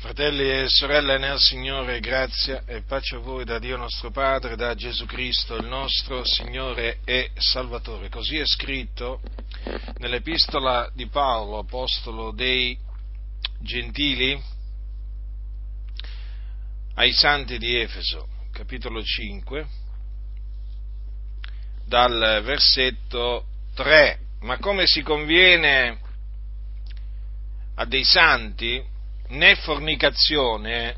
Fratelli e sorelle nel Signore, grazia e pace a voi da Dio nostro Padre, da Gesù Cristo, il nostro Signore e Salvatore. Così è scritto nell'epistola di Paolo, apostolo dei Gentili, ai Santi di Efeso, capitolo 5, dal versetto 3. Ma come si conviene a dei santi, né fornicazione,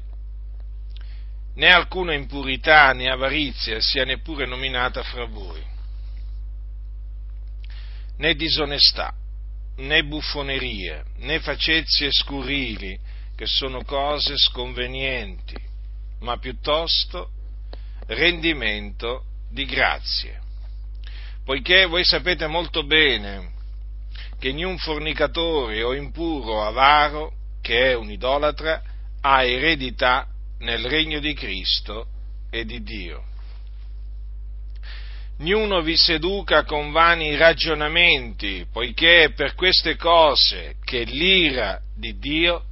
né alcuna impurità, né avarizia sia neppure nominata fra voi, né disonestà, né buffonerie, né facezie scurili, che sono cose sconvenienti, ma piuttosto rendimento di grazie. Poiché voi sapete molto bene che niun fornicatore o impuro o avaro che è un idolatra, ha eredità nel regno di Cristo e di Dio. Niuno vi seduca con vani ragionamenti, poiché è per queste cose che l'ira di Dio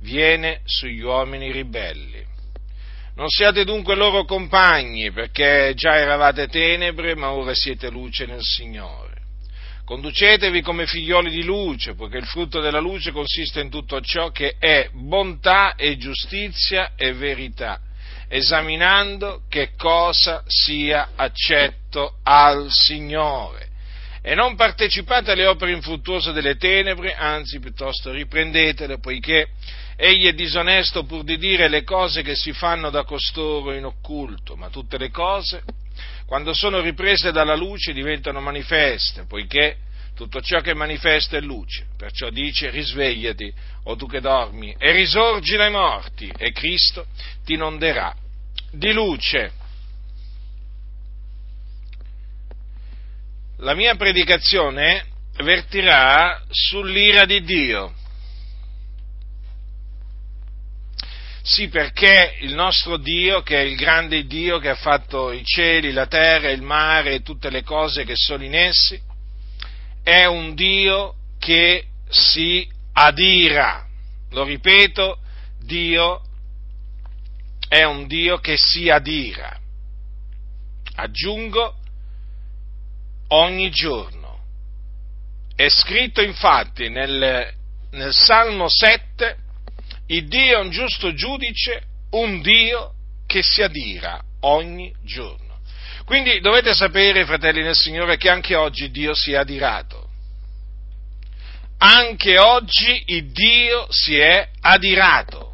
viene sugli uomini ribelli. Non siate dunque loro compagni, perché già eravate tenebre, ma ora siete luce nel Signore. Conducetevi come figlioli di luce, poiché il frutto della luce consiste in tutto ciò che è bontà e giustizia e verità, esaminando che cosa sia accetto al Signore. E non partecipate alle opere infruttuose delle tenebre, anzi piuttosto riprendetele, poiché egli è disonesto pur di dire le cose che si fanno da costoro in occulto, ma tutte le cose quando sono riprese dalla luce diventano manifeste, poiché tutto ciò che manifesta è luce. Perciò dice risvegliati, o tu che dormi, e risorgi dai morti, e Cristo ti inonderà di luce. La mia predicazione vertirà sull'ira di Dio Sì, perché il nostro Dio, che è il grande Dio che ha fatto i cieli, la terra, il mare e tutte le cose che sono in essi, è un Dio che si adira. Lo ripeto, Dio è un Dio che si adira. Aggiungo, ogni giorno. È scritto infatti nel, nel Salmo 7, il Dio è un giusto giudice, un Dio che si adira ogni giorno. Quindi dovete sapere, fratelli nel Signore, che anche oggi Dio si è adirato. Anche oggi il Dio si è adirato.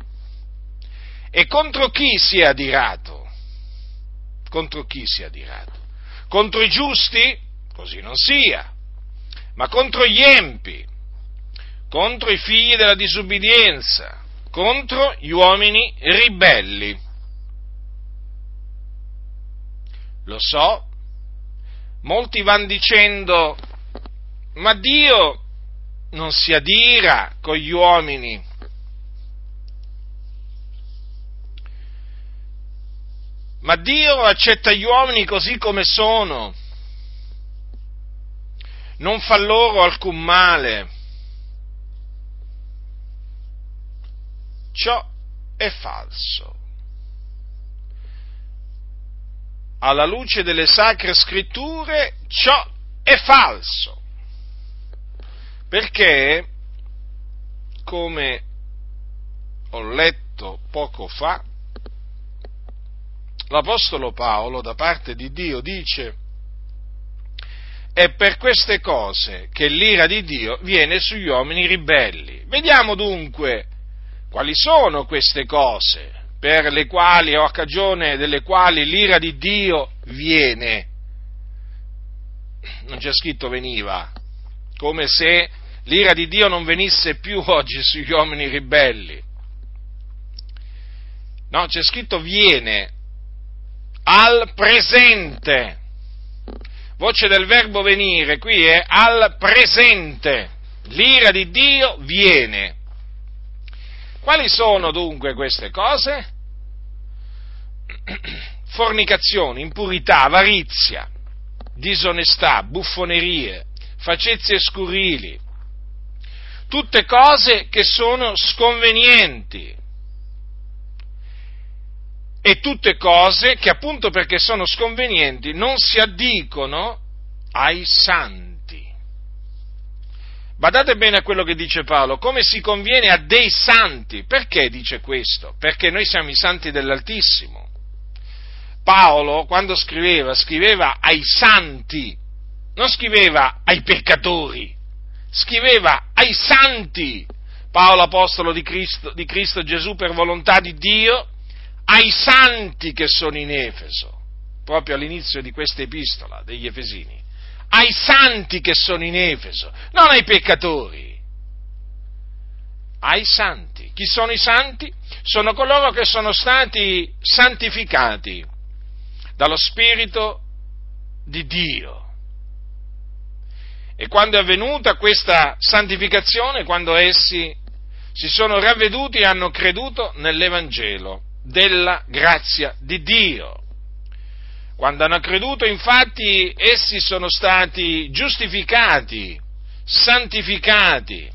E contro chi si è adirato? Contro chi si è adirato? Contro i giusti? Così non sia. Ma contro gli empi, contro i figli della disubbidienza, contro gli uomini ribelli. Lo so, molti vanno dicendo, ma Dio non si adira con gli uomini. Ma Dio accetta gli uomini così come sono, non fa loro alcun male. Ciò è falso. Alla luce delle sacre scritture, ciò è falso. Perché, come ho letto poco fa, l'Apostolo Paolo da parte di Dio dice è per queste cose che l'ira di Dio viene sugli uomini ribelli. Vediamo dunque quali sono queste cose per le quali o a cagione delle quali l'ira di Dio viene? Non c'è scritto veniva, come se l'ira di Dio non venisse più oggi sugli uomini ribelli. No, c'è scritto viene al presente. Voce del verbo venire qui è al presente. L'ira di Dio viene. Quali sono dunque queste cose? Fornicazione, impurità, avarizia, disonestà, buffonerie, facezie scurili, tutte cose che sono sconvenienti, e tutte cose che appunto perché sono sconvenienti non si addicono ai santi. Badate bene a quello che dice Paolo, come si conviene a dei santi. Perché dice questo? Perché noi siamo i santi dell'Altissimo. Paolo, quando scriveva, scriveva ai santi, non scriveva ai peccatori, scriveva ai santi. Paolo, apostolo di Cristo, di Cristo Gesù per volontà di Dio, ai santi che sono in Efeso, proprio all'inizio di questa epistola degli Efesini ai santi che sono in Efeso, non ai peccatori, ai santi. Chi sono i santi? Sono coloro che sono stati santificati dallo Spirito di Dio. E quando è avvenuta questa santificazione? Quando essi si sono ravveduti e hanno creduto nell'Evangelo della grazia di Dio. Quando hanno creduto, infatti, essi sono stati giustificati, santificati.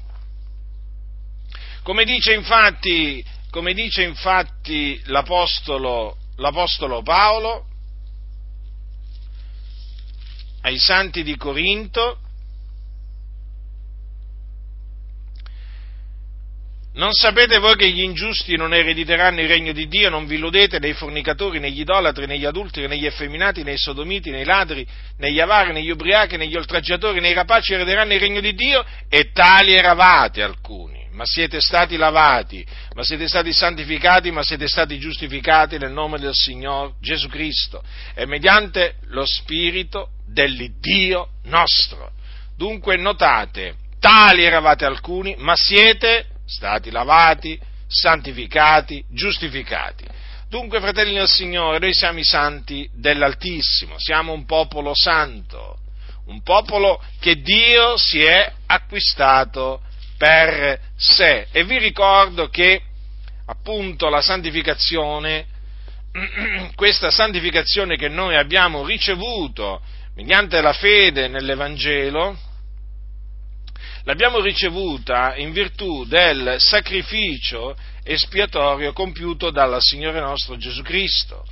Come dice infatti, come dice infatti l'Apostolo, l'Apostolo Paolo ai santi di Corinto, Non sapete voi che gli ingiusti non erediteranno il regno di Dio? Non vi illudete nei fornicatori, negli idolatri, negli adulteri, negli effeminati, nei sodomiti, nei ladri, negli avari, negli ubriachi, negli oltraggiatori, nei rapaci erederanno il regno di Dio? E tali eravate alcuni. Ma siete stati lavati, ma siete stati santificati, ma siete stati giustificati nel nome del Signore Gesù Cristo e mediante lo Spirito dell'Iddio nostro. Dunque notate, tali eravate alcuni, ma siete stati lavati, santificati, giustificati. Dunque, fratelli del Signore, noi siamo i santi dell'Altissimo, siamo un popolo santo, un popolo che Dio si è acquistato per sé. E vi ricordo che appunto la santificazione, questa santificazione che noi abbiamo ricevuto mediante la fede nell'Evangelo, l'abbiamo ricevuta in virtù del sacrificio espiatorio compiuto dal Signore nostro Gesù Cristo.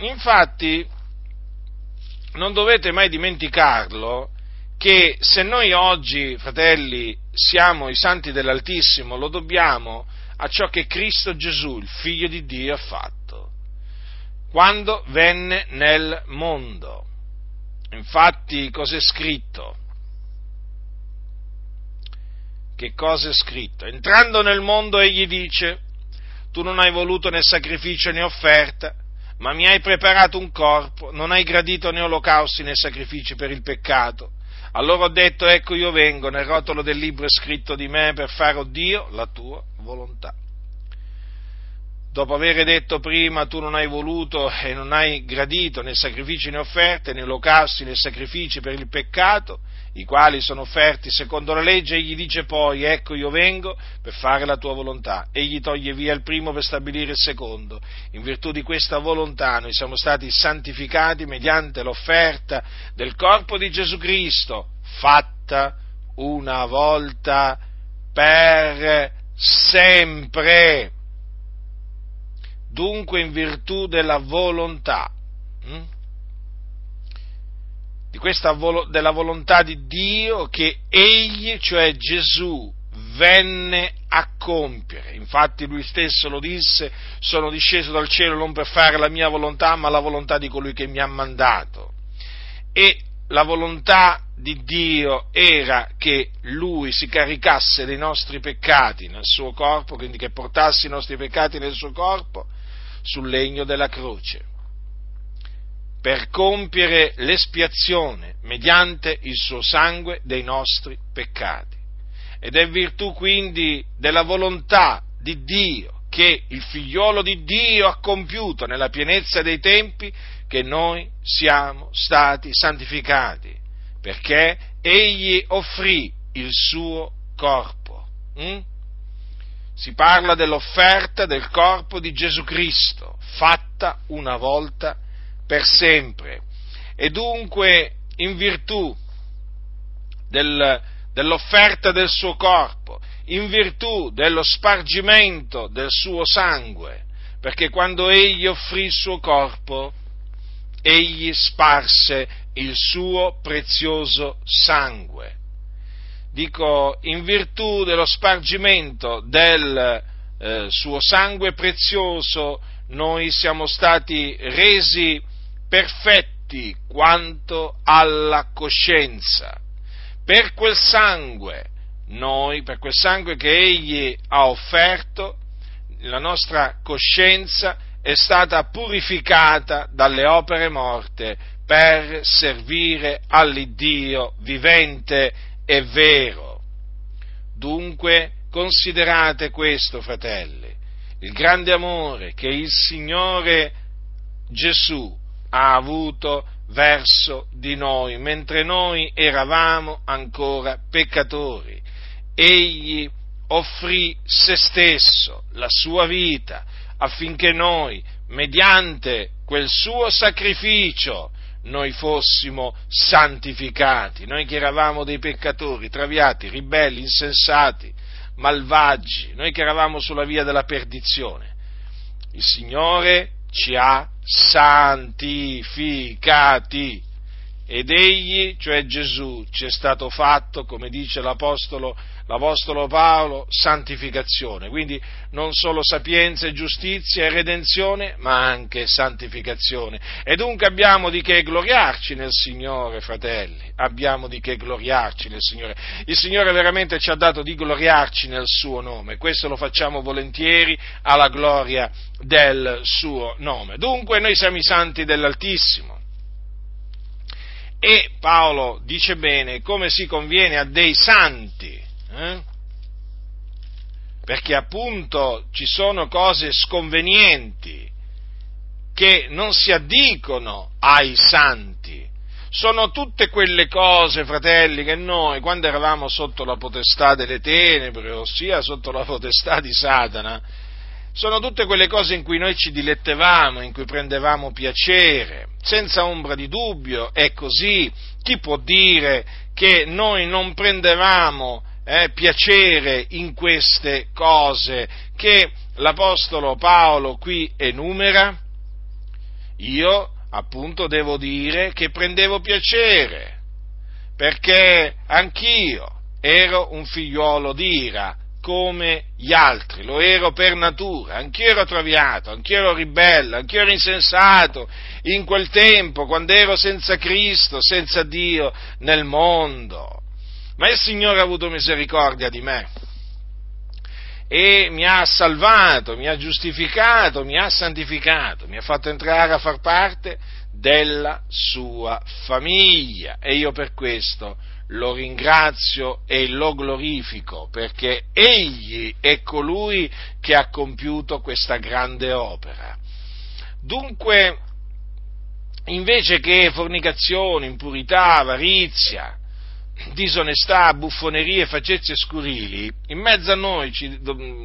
Infatti, non dovete mai dimenticarlo che se noi oggi, fratelli, siamo i santi dell'Altissimo, lo dobbiamo a ciò che Cristo Gesù, il Figlio di Dio, ha fatto, quando venne nel mondo. Infatti, cos'è scritto? Che cosa è scritto. Entrando nel mondo egli dice, tu non hai voluto né sacrificio né offerta, ma mi hai preparato un corpo, non hai gradito né olocausti né sacrifici per il peccato. Allora ho detto, ecco io vengo, nel rotolo del libro è scritto di me per fare, oh Dio, la tua volontà dopo aver detto prima tu non hai voluto e non hai gradito né sacrifici né offerte, né olocausti né sacrifici per il peccato, i quali sono offerti secondo la legge, egli dice poi, ecco io vengo per fare la tua volontà. Egli toglie via il primo per stabilire il secondo. In virtù di questa volontà noi siamo stati santificati mediante l'offerta del corpo di Gesù Cristo, fatta una volta per sempre dunque in virtù della volontà, hm? Di questa della volontà di Dio che egli, cioè Gesù, venne a compiere. Infatti lui stesso lo disse, sono disceso dal cielo non per fare la mia volontà, ma la volontà di colui che mi ha mandato. E la volontà di Dio era che lui si caricasse dei nostri peccati nel suo corpo, quindi che portasse i nostri peccati nel suo corpo sul legno della croce, per compiere l'espiazione mediante il suo sangue dei nostri peccati. Ed è virtù quindi della volontà di Dio che il figliolo di Dio ha compiuto nella pienezza dei tempi che noi siamo stati santificati, perché egli offrì il suo corpo. Hm? si parla dell'offerta del corpo di Gesù Cristo, fatta una volta per sempre. E dunque, in virtù del, dell'offerta del suo corpo, in virtù dello spargimento del suo sangue, perché quando egli offrì il suo corpo, egli sparse il suo prezioso sangue. Dico, in virtù dello spargimento del eh, suo sangue prezioso, noi siamo stati resi perfetti quanto alla coscienza. Per quel sangue, noi, per quel sangue che Egli ha offerto, la nostra coscienza è stata purificata dalle opere morte per servire all'Iddio vivente e vero. Dunque considerate questo, fratelli, il grande amore che il Signore Gesù ha avuto verso di noi, mentre noi eravamo ancora peccatori. Egli offrì se stesso, la sua vita, affinché noi, mediante quel suo sacrificio, noi fossimo santificati, noi che eravamo dei peccatori, traviati, ribelli, insensati, malvagi, noi che eravamo sulla via della perdizione. Il Signore ci ha santificati. Ed egli, cioè Gesù, ci è stato fatto, come dice l'Apostolo l'Apostolo Paolo, santificazione, quindi non solo sapienza e giustizia e redenzione, ma anche santificazione. E dunque abbiamo di che gloriarci nel Signore, fratelli, abbiamo di che gloriarci nel Signore. Il Signore veramente ci ha dato di gloriarci nel suo nome, questo lo facciamo volentieri alla gloria del suo nome. Dunque noi siamo i santi dell'Altissimo. E Paolo dice bene come si conviene a dei santi, eh? Perché appunto ci sono cose sconvenienti che non si addicono ai santi. Sono tutte quelle cose, fratelli, che noi, quando eravamo sotto la potestà delle tenebre, ossia sotto la potestà di Satana, sono tutte quelle cose in cui noi ci dilettevamo, in cui prendevamo piacere, senza ombra di dubbio, è così. Chi può dire che noi non prendevamo eh, piacere in queste cose che l'Apostolo Paolo qui enumera? Io appunto devo dire che prendevo piacere, perché anch'io ero un figliuolo d'ira come gli altri, lo ero per natura, anch'io ero traviato, anch'io ero ribelle, anch'io ero insensato in quel tempo, quando ero senza Cristo, senza Dio nel mondo ma il Signore ha avuto misericordia di me e mi ha salvato, mi ha giustificato, mi ha santificato, mi ha fatto entrare a far parte della sua famiglia e io per questo lo ringrazio e lo glorifico perché egli è colui che ha compiuto questa grande opera. Dunque, invece che fornicazione, impurità, avarizia, disonestà, buffonerie, facezie scurili, in mezzo a noi ci,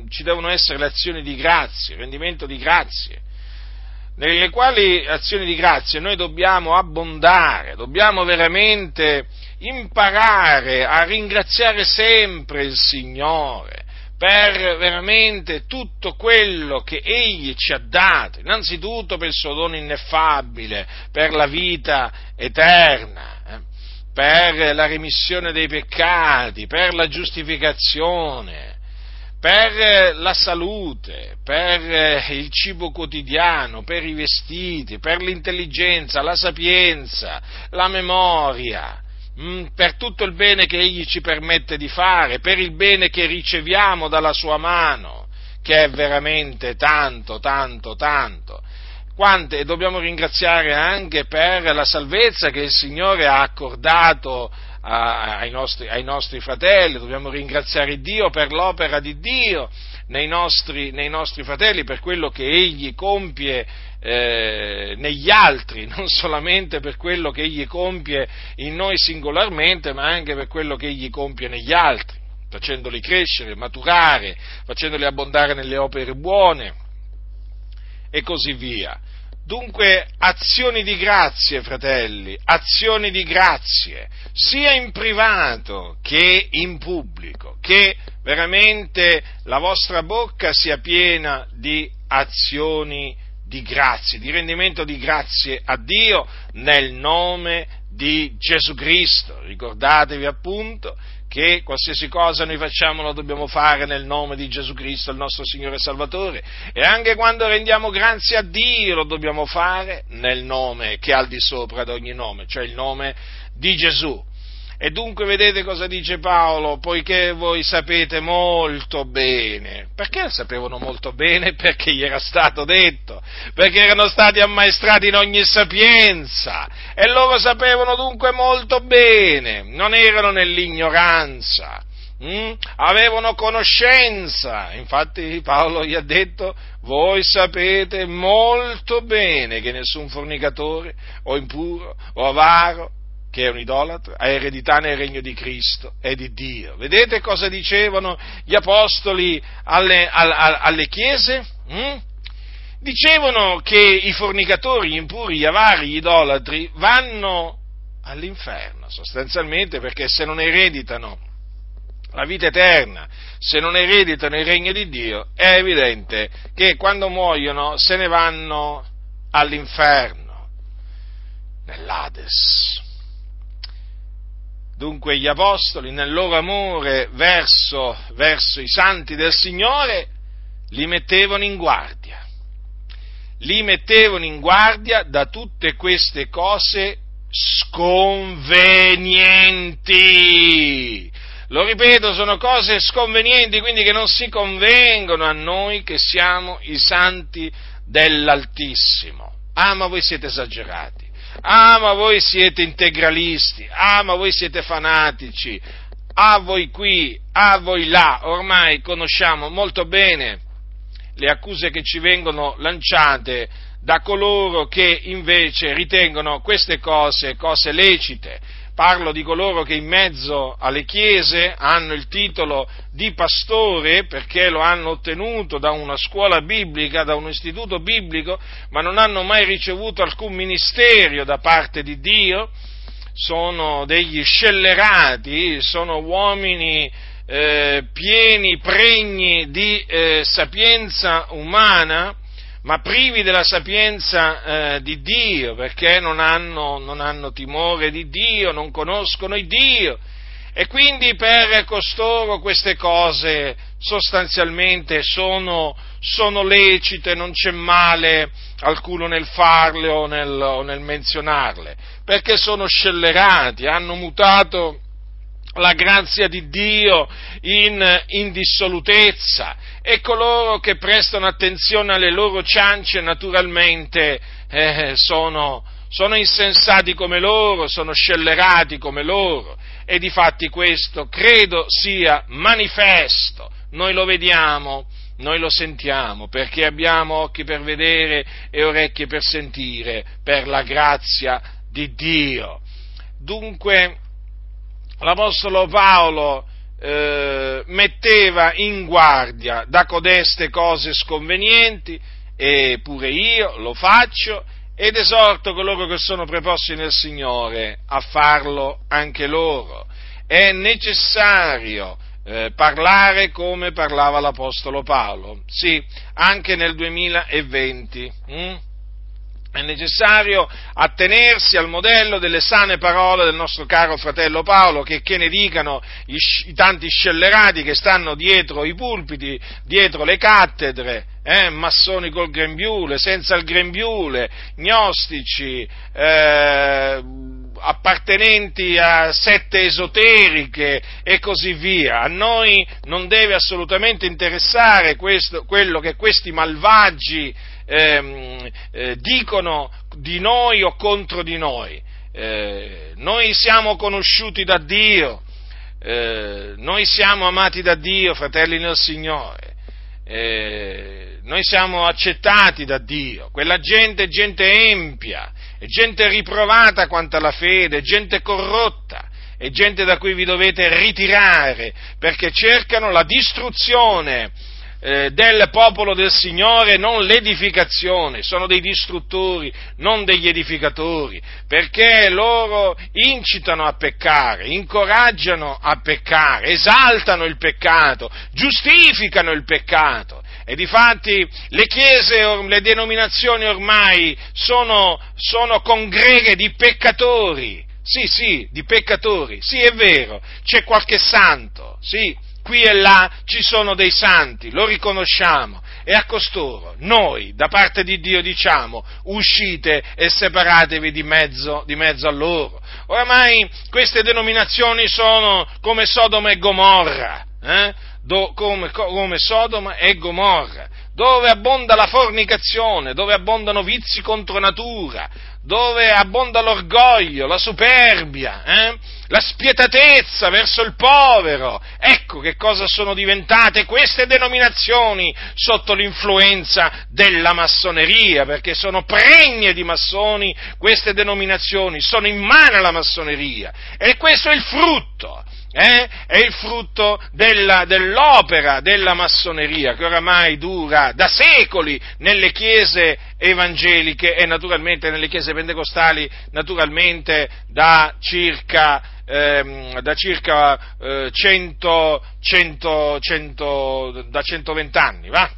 ci devono essere le azioni di grazie, il rendimento di grazie, nelle quali azioni di grazie noi dobbiamo abbondare, dobbiamo veramente imparare a ringraziare sempre il Signore per veramente tutto quello che Egli ci ha dato, innanzitutto per il suo dono ineffabile, per la vita eterna. Per la remissione dei peccati, per la giustificazione, per la salute, per il cibo quotidiano, per i vestiti, per l'intelligenza, la sapienza, la memoria, mm, per tutto il bene che Egli ci permette di fare, per il bene che riceviamo dalla Sua mano, che è veramente tanto, tanto, tanto quante, e dobbiamo ringraziare anche per la salvezza che il Signore ha accordato ai nostri, ai nostri, fratelli, dobbiamo ringraziare Dio per l'opera di Dio nei nostri, nei nostri fratelli, per quello che Egli compie eh, negli altri, non solamente per quello che Egli compie in noi singolarmente, ma anche per quello che Egli compie negli altri, facendoli crescere, maturare, facendoli abbondare nelle opere buone e così via. Dunque, azioni di grazie, fratelli, azioni di grazie, sia in privato che in pubblico, che veramente la vostra bocca sia piena di azioni di grazie, di rendimento di grazie a Dio nel nome di Gesù Cristo. Ricordatevi appunto che qualsiasi cosa noi facciamo lo dobbiamo fare nel nome di Gesù Cristo, il nostro Signore e Salvatore, e anche quando rendiamo grazie a Dio lo dobbiamo fare nel nome che è al di sopra di ogni nome, cioè il nome di Gesù. E dunque vedete cosa dice Paolo, poiché voi sapete molto bene. Perché sapevano molto bene? Perché gli era stato detto, perché erano stati ammaestrati in ogni sapienza e loro sapevano dunque molto bene, non erano nell'ignoranza. Mm? Avevano conoscenza, infatti Paolo gli ha detto, voi sapete molto bene che nessun fornicatore o impuro o avaro che è un idolatra, ha eredità nel regno di Cristo e di Dio. Vedete cosa dicevano gli apostoli alle, alle, alle chiese? Mm? Dicevano che i fornicatori, gli impuri, gli avari, gli idolatri vanno all'inferno, sostanzialmente perché se non ereditano la vita eterna, se non ereditano il regno di Dio, è evidente che quando muoiono se ne vanno all'inferno, nell'Ades. Dunque gli apostoli, nel loro amore verso, verso i santi del Signore, li mettevano in guardia. Li mettevano in guardia da tutte queste cose sconvenienti. Lo ripeto, sono cose sconvenienti, quindi che non si convengono a noi che siamo i santi dell'Altissimo. Ah, ma voi siete esagerati. Ah, ma voi siete integralisti, ah, ma voi siete fanatici, a voi qui, a voi là, ormai conosciamo molto bene le accuse che ci vengono lanciate da coloro che invece ritengono queste cose cose lecite parlo di coloro che in mezzo alle chiese hanno il titolo di pastore perché lo hanno ottenuto da una scuola biblica, da un istituto biblico, ma non hanno mai ricevuto alcun ministero da parte di Dio, sono degli scellerati, sono uomini eh, pieni, pregni di eh, sapienza umana, ma privi della sapienza eh, di Dio, perché non hanno, non hanno timore di Dio, non conoscono il Dio. E quindi per costoro queste cose sostanzialmente sono, sono lecite, non c'è male alcuno nel farle o nel, o nel menzionarle, perché sono scellerati, hanno mutato la grazia di Dio in indissolutezza e coloro che prestano attenzione alle loro ciance naturalmente eh, sono, sono insensati come loro, sono scellerati come loro e di fatti questo credo sia manifesto, noi lo vediamo, noi lo sentiamo perché abbiamo occhi per vedere e orecchie per sentire per la grazia di Dio. Dunque, l'Apostolo Paolo eh, metteva in guardia da codeste cose sconvenienti e pure io lo faccio ed esorto coloro che sono preposti nel Signore a farlo anche loro. È necessario eh, parlare come parlava l'Apostolo Paolo, sì, anche nel 2020. Hm? È necessario attenersi al modello delle sane parole del nostro caro fratello Paolo, che, che ne dicano i, i, tanti scellerati che stanno dietro i pulpiti, dietro le cattedre, eh, massoni col grembiule, senza il grembiule, gnostici, eh, appartenenti a sette esoteriche e così via. A noi non deve assolutamente interessare questo, quello che questi malvagi ehm, eh, dicono di noi o contro di noi. Eh, noi siamo conosciuti da Dio, eh, noi siamo amati da Dio, fratelli nel Signore. Eh, noi siamo accettati da Dio, quella gente è gente empia, è gente riprovata quanto alla fede, è gente corrotta, è gente da cui vi dovete ritirare perché cercano la distruzione eh, del popolo del Signore, non l'edificazione, sono dei distruttori, non degli edificatori, perché loro incitano a peccare, incoraggiano a peccare, esaltano il peccato, giustificano il peccato E difatti le chiese, le denominazioni ormai sono, sono congreghe di peccatori. Sì, sì, di peccatori. Sì, è vero, c'è qualche santo, sì, qui e là ci sono dei santi, lo riconosciamo, e a costoro noi da parte di Dio diciamo uscite e separatevi di mezzo, di mezzo a loro. Oramai queste denominazioni sono come Sodoma e Gomorra, eh? Do, come, come Sodoma e Gomorra, dove abbonda la fornicazione, dove abbondano vizi contro natura, dove abbonda l'orgoglio, la superbia, eh? la spietatezza verso il povero. Ecco che cosa sono diventate queste denominazioni sotto l'influenza della massoneria, perché sono pregne di massoni queste denominazioni, sono in mano alla massoneria. E questo è il frutto eh, è il frutto della, dell'opera della massoneria che oramai dura da secoli nelle chiese evangeliche e naturalmente nelle chiese pentecostali, naturalmente da circa, ehm, da circa eh, 100, 100, 100, da 120 anni, va?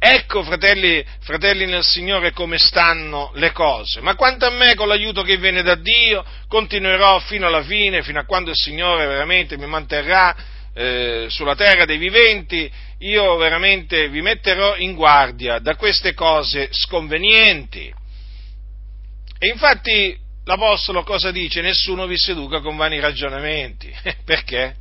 Ecco, fratelli, fratelli nel Signore, come stanno le cose. Ma quanto a me, con l'aiuto che viene da Dio, continuerò fino alla fine, fino a quando il Signore veramente mi manterrà eh, sulla terra dei viventi, io veramente vi metterò in guardia da queste cose sconvenienti. E infatti l'Apostolo cosa dice? Nessuno vi seduca con vani ragionamenti. Perché?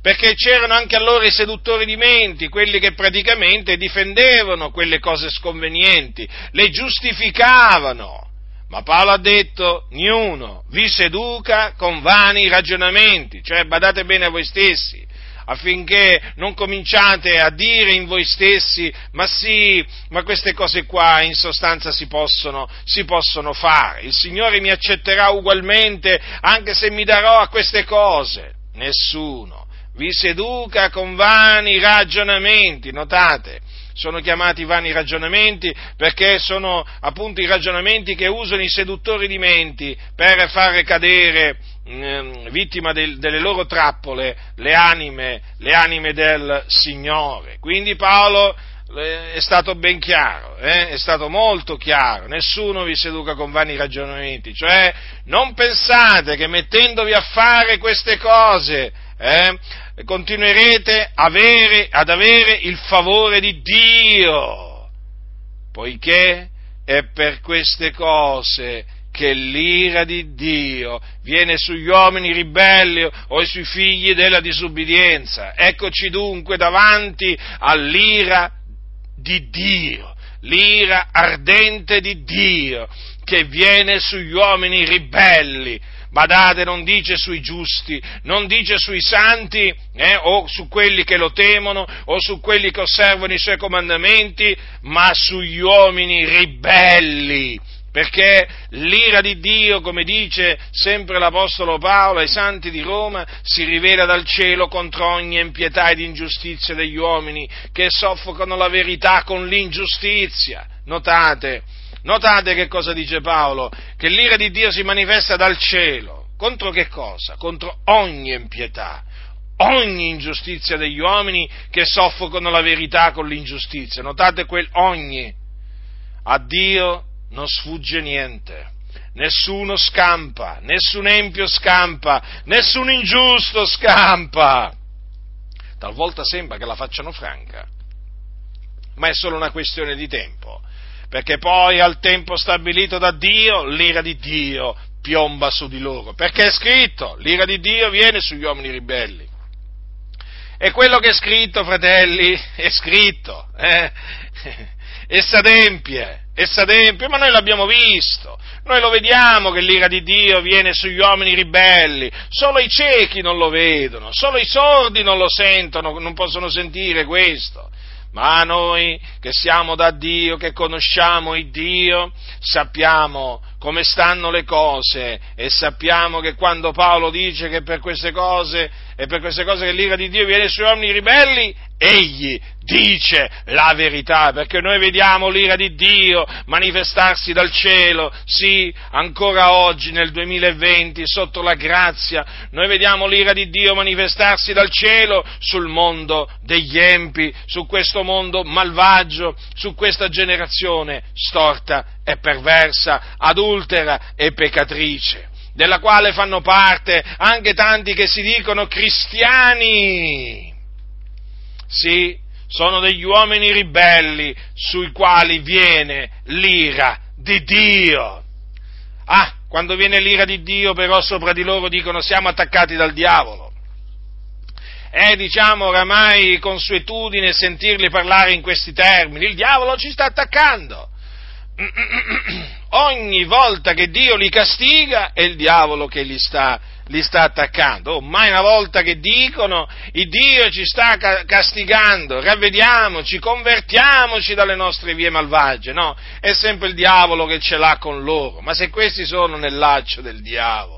Perché c'erano anche allora i seduttori di menti, quelli che praticamente difendevano quelle cose sconvenienti, le giustificavano. Ma Paolo ha detto, niuno vi seduca con vani ragionamenti, cioè badate bene a voi stessi, affinché non cominciate a dire in voi stessi, ma sì, ma queste cose qua in sostanza si possono, si possono fare, il Signore mi accetterà ugualmente anche se mi darò a queste cose. Nessuno vi seduca con vani ragionamenti, notate, sono chiamati vani ragionamenti perché sono appunto i ragionamenti che usano i seduttori di menti per fare cadere eh, vittima del, delle loro trappole le anime, le anime del Signore. Quindi Paolo eh, è stato ben chiaro, eh? è stato molto chiaro, nessuno vi seduca con vani ragionamenti, cioè non pensate che mettendovi a fare queste cose eh, continuerete avere, ad avere il favore di Dio, poiché è per queste cose che l'ira di Dio viene sugli uomini ribelli o sui figli della disubbidienza. Eccoci dunque davanti all'ira di Dio, l'ira ardente di Dio che viene sugli uomini ribelli Badate, non dice sui giusti, non dice sui santi eh, o su quelli che lo temono o su quelli che osservano i suoi comandamenti, ma sugli uomini ribelli. Perché l'ira di Dio, come dice sempre l'Apostolo Paolo ai santi di Roma, si rivela dal cielo contro ogni impietà ed ingiustizia degli uomini che soffocano la verità con l'ingiustizia. Notate, Notate che cosa dice Paolo? Che l'ira di Dio si manifesta dal cielo. Contro che cosa? Contro ogni impietà, ogni ingiustizia degli uomini che soffocano la verità con l'ingiustizia. Notate quel ogni. A Dio non sfugge niente. Nessuno scampa, nessun empio scampa, nessun ingiusto scampa. Talvolta sembra che la facciano franca, ma è solo una questione di tempo perché poi al tempo stabilito da Dio l'ira di Dio piomba su di loro, perché è scritto, l'ira di Dio viene sugli uomini ribelli. E quello che è scritto, fratelli, è scritto, eh? e s'adempie, e s'adempie, ma noi l'abbiamo visto, noi lo vediamo che l'ira di Dio viene sugli uomini ribelli, solo i ciechi non lo vedono, solo i sordi non lo sentono, non possono sentire questo ma noi che siamo da Dio, che conosciamo il Dio, sappiamo come stanno le cose e sappiamo che quando Paolo dice che per queste cose è per queste cose che l'ira di Dio viene sui uomini ribelli, egli dice la verità, perché noi vediamo l'ira di Dio manifestarsi dal cielo, sì, ancora oggi nel 2020, sotto la grazia, noi vediamo l'ira di Dio manifestarsi dal cielo sul mondo degli empi, su questo mondo malvagio, su questa generazione storta e perversa, adultera e peccatrice della quale fanno parte anche tanti che si dicono cristiani. Sì, sono degli uomini ribelli sui quali viene l'ira di Dio. Ah, quando viene l'ira di Dio però sopra di loro dicono siamo attaccati dal diavolo. È diciamo oramai consuetudine sentirli parlare in questi termini, il diavolo ci sta attaccando. Ogni volta che Dio li castiga è il diavolo che li sta, li sta attaccando. Oh, mai una volta che dicono il Dio ci sta castigando, ravvediamoci, convertiamoci dalle nostre vie malvagie, no? È sempre il diavolo che ce l'ha con loro. Ma se questi sono nel laccio del diavolo,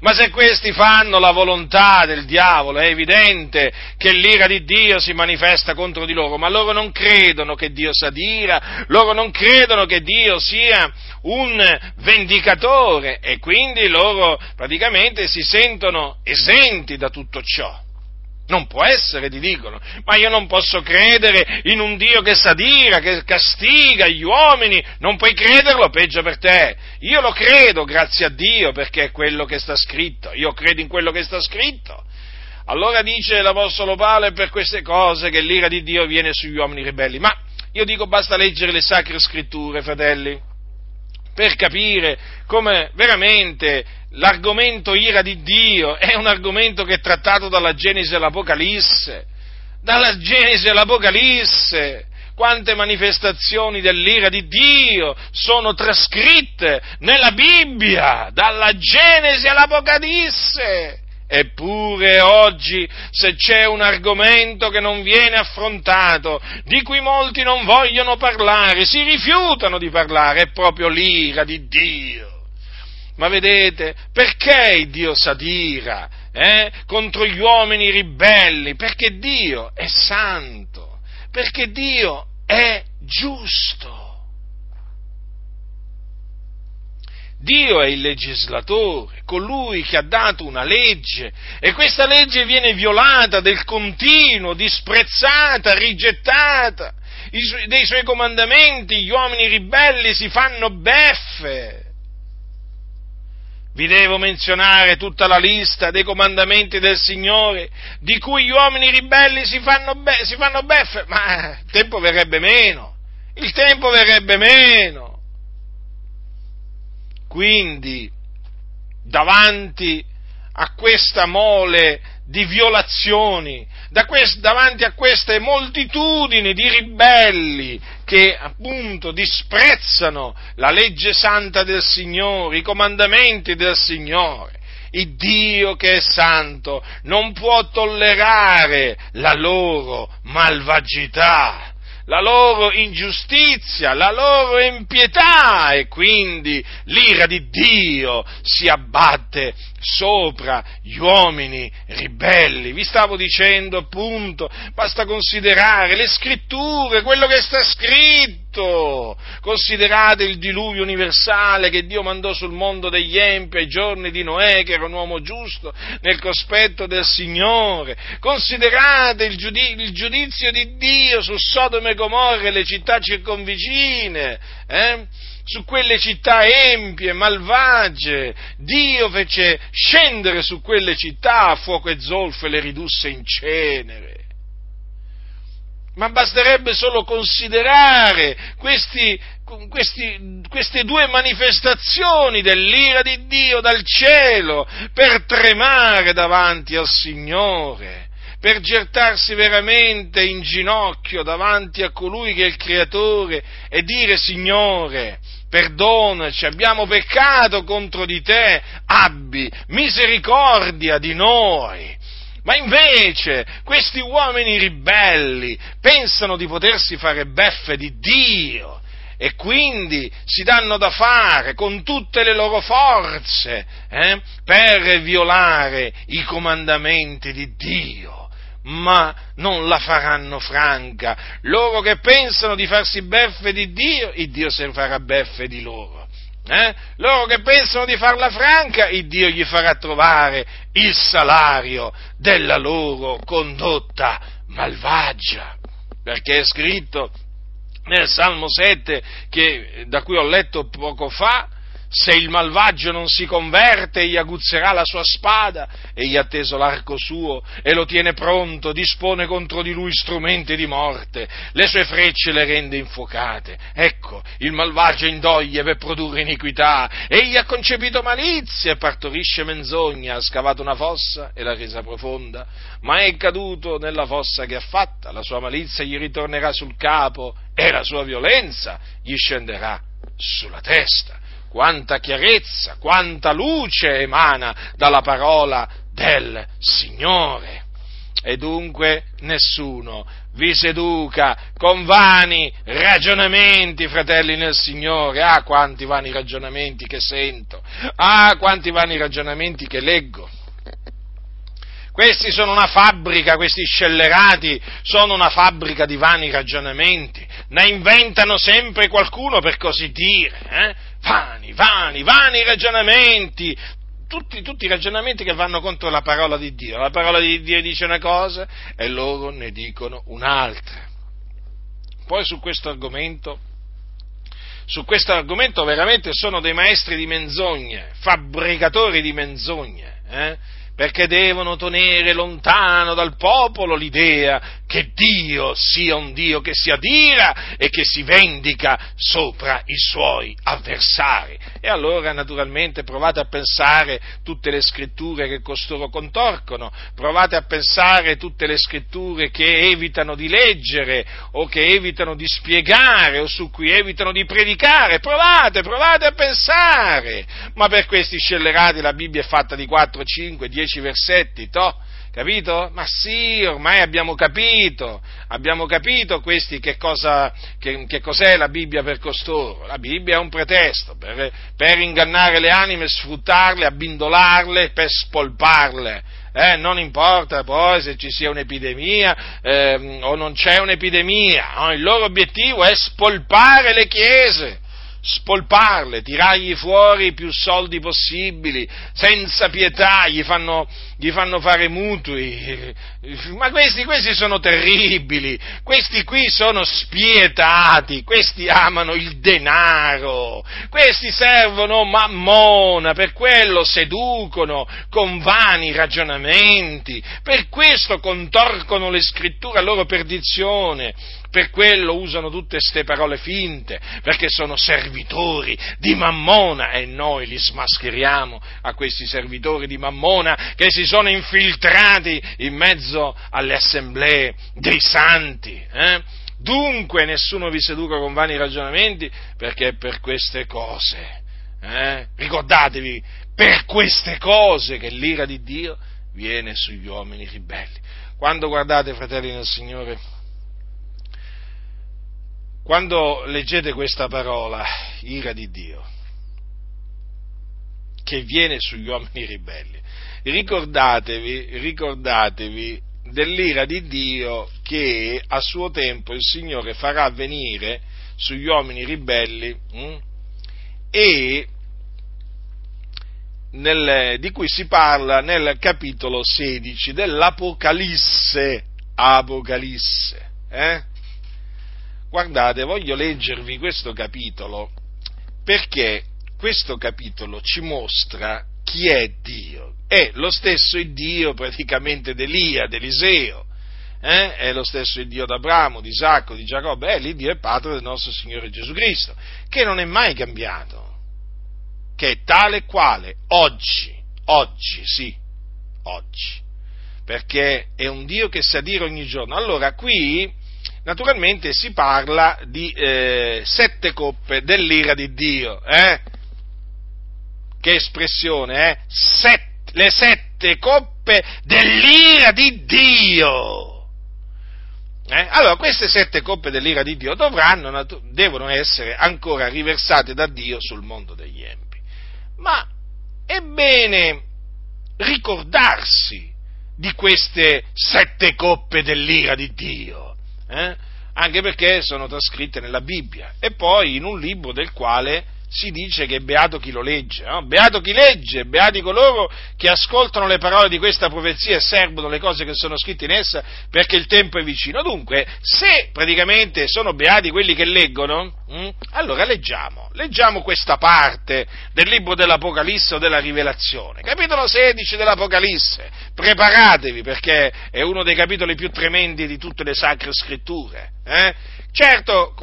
ma se questi fanno la volontà del diavolo, è evidente che l'ira di Dio si manifesta contro di loro, ma loro non credono che Dio s'adira, loro non credono che Dio sia un vendicatore e quindi loro praticamente si sentono esenti da tutto ciò. Non può essere, ti dicono, ma io non posso credere in un Dio che s'adira, che castiga gli uomini, non puoi crederlo, peggio per te. Io lo credo, grazie a Dio, perché è quello che sta scritto, io credo in quello che sta scritto. Allora dice l'Apostolo Paolo è per queste cose che l'ira di Dio viene sugli uomini ribelli. Ma io dico basta leggere le sacre scritture, fratelli per capire come veramente l'argomento ira di Dio è un argomento che è trattato dalla Genesi all'Apocalisse. Dalla Genesi all'Apocalisse quante manifestazioni dell'ira di Dio sono trascritte nella Bibbia, dalla Genesi all'Apocalisse. Eppure oggi, se c'è un argomento che non viene affrontato, di cui molti non vogliono parlare, si rifiutano di parlare, è proprio l'ira di Dio. Ma vedete, perché Dio s'adira eh, contro gli uomini ribelli? Perché Dio è santo, perché Dio è giusto. Dio è il legislatore, colui che ha dato una legge e questa legge viene violata del continuo, disprezzata, rigettata. Su- dei suoi comandamenti gli uomini ribelli si fanno beffe. Vi devo menzionare tutta la lista dei comandamenti del Signore di cui gli uomini ribelli si fanno, be- si fanno beffe, ma il tempo verrebbe meno, il tempo verrebbe meno. Quindi, davanti a questa mole di violazioni, da quest, davanti a queste moltitudini di ribelli che appunto disprezzano la legge santa del Signore, i comandamenti del Signore, il Dio che è santo non può tollerare la loro malvagità la loro ingiustizia, la loro impietà e quindi l'ira di Dio si abbatte sopra gli uomini ribelli. Vi stavo dicendo appunto, basta considerare le scritture, quello che sta scritto. Considerate il diluvio universale che Dio mandò sul mondo degli empi ai giorni di Noè, che era un uomo giusto, nel cospetto del Signore. Considerate il, giudizio di Dio su Sodome e Gomorra e le città circonvicine. Eh? Su quelle città empie, malvagie. Dio fece scendere su quelle città fuoco e zolfo e le ridusse in cenere. Ma basterebbe solo considerare questi, questi, queste due manifestazioni dell'ira di Dio dal cielo per tremare davanti al Signore per gettarsi veramente in ginocchio davanti a colui che è il creatore e dire Signore, perdonaci, abbiamo peccato contro di te, abbi misericordia di noi. Ma invece questi uomini ribelli pensano di potersi fare beffe di Dio e quindi si danno da fare con tutte le loro forze eh, per violare i comandamenti di Dio ma non la faranno franca. Loro che pensano di farsi beffe di Dio, il Dio si farà beffe di loro. Eh? Loro che pensano di farla franca, il Dio gli farà trovare il salario della loro condotta malvagia. Perché è scritto nel Salmo 7, che, da cui ho letto poco fa, se il malvagio non si converte, egli aguzzerà la sua spada, egli ha teso l'arco suo e lo tiene pronto, dispone contro di lui strumenti di morte, le sue frecce le rende infuocate. Ecco, il malvagio indoglie per produrre iniquità, egli ha concepito malizia e partorisce menzogna, ha scavato una fossa e l'ha resa profonda, ma è caduto nella fossa che ha fatta, la sua malizia gli ritornerà sul capo e la sua violenza gli scenderà sulla testa quanta chiarezza, quanta luce emana dalla parola del Signore. E dunque nessuno vi seduca con vani ragionamenti, fratelli nel Signore. Ah, quanti vani ragionamenti che sento. Ah, quanti vani ragionamenti che leggo. Questi sono una fabbrica, questi scellerati sono una fabbrica di vani ragionamenti. Ne inventano sempre qualcuno per così dire. Eh? Vani, vani, vani ragionamenti, tutti, tutti, i ragionamenti che vanno contro la parola di Dio. La parola di Dio dice una cosa e loro ne dicono un'altra. Poi su questo argomento, su questo argomento veramente sono dei maestri di menzogne, fabbricatori di menzogne. Eh? perché devono tenere lontano dal popolo l'idea che Dio sia un Dio che si adira e che si vendica sopra i suoi avversari. E allora naturalmente provate a pensare tutte le scritture che costoro contorcono, provate a pensare tutte le scritture che evitano di leggere o che evitano di spiegare o su cui evitano di predicare, provate, provate a pensare, ma per questi scellerati la Bibbia è fatta di 4, 5, 10 dieci versetti, to? Capito? Ma sì, ormai abbiamo capito, abbiamo capito questi che, cosa, che, che cos'è la Bibbia per costoro. La Bibbia è un pretesto per, per ingannare le anime, sfruttarle, abbindolarle, per spolparle. Eh, non importa poi se ci sia un'epidemia eh, o non c'è un'epidemia, no? il loro obiettivo è spolpare le chiese spolparle, tirargli fuori più soldi possibili, senza pietà, gli fanno, gli fanno fare mutui. Ma questi, questi sono terribili, questi qui sono spietati, questi amano il denaro, questi servono mammona, per quello seducono con vani ragionamenti, per questo contorcono le scritture a loro perdizione per quello usano tutte queste parole finte, perché sono servitori di Mammona e noi li smascheriamo a questi servitori di Mammona che si sono infiltrati in mezzo alle assemblee dei santi. Eh? Dunque nessuno vi seduca con vani ragionamenti perché per queste cose, eh? ricordatevi, per queste cose che l'ira di Dio viene sugli uomini ribelli. Quando guardate, fratelli nel Signore, quando leggete questa parola, ira di Dio, che viene sugli uomini ribelli, ricordatevi, ricordatevi dell'ira di Dio che a suo tempo il Signore farà venire sugli uomini ribelli mh, hm, e nel, di cui si parla nel capitolo 16 dell'Apocalisse. Apocalisse. Eh? Guardate, voglio leggervi questo capitolo perché questo capitolo ci mostra chi è Dio. È lo stesso Dio praticamente d'Elia, d'Eliseo, eh? è lo stesso Dio d'Abramo, di Isacco, di Giacobbe, è l'Iddio e Padre del nostro Signore Gesù Cristo, che non è mai cambiato, che è tale quale, oggi, oggi, sì, oggi, perché è un Dio che sa dire ogni giorno. Allora, qui naturalmente si parla di eh, sette coppe dell'ira di Dio. Eh? Che espressione, eh? Set, le sette coppe dell'ira di Dio. Eh? Allora, queste sette coppe dell'ira di Dio dovranno, devono essere ancora riversate da Dio sul mondo degli empi. Ma è bene ricordarsi di queste sette coppe dell'ira di Dio? Eh? Anche perché sono trascritte nella Bibbia e poi in un libro del quale si dice che è beato chi lo legge, no? beato chi legge, beati coloro che ascoltano le parole di questa profezia e servono le cose che sono scritte in essa perché il tempo è vicino. Dunque, se praticamente sono beati quelli che leggono, hm, allora leggiamo, leggiamo questa parte del libro dell'Apocalisse o della Rivelazione, capitolo 16 dell'Apocalisse, preparatevi perché è uno dei capitoli più tremendi di tutte le sacre scritture. Eh? Certo,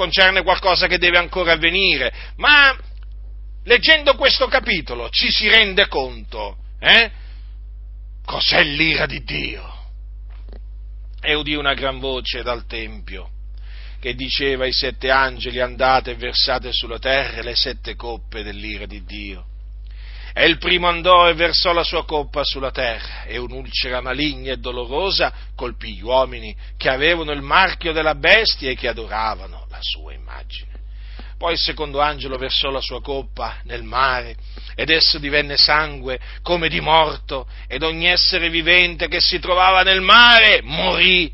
concerne qualcosa che deve ancora avvenire, ma leggendo questo capitolo ci si rende conto, eh? Cos'è l'ira di Dio? E udì una gran voce dal Tempio che diceva ai sette angeli andate e versate sulla terra le sette coppe dell'ira di Dio. E il primo andò e versò la sua coppa sulla terra, e un'ulcera maligna e dolorosa colpì gli uomini che avevano il marchio della bestia e che adoravano la sua immagine. Poi il secondo angelo versò la sua coppa nel mare, ed esso divenne sangue come di morto, ed ogni essere vivente che si trovava nel mare morì.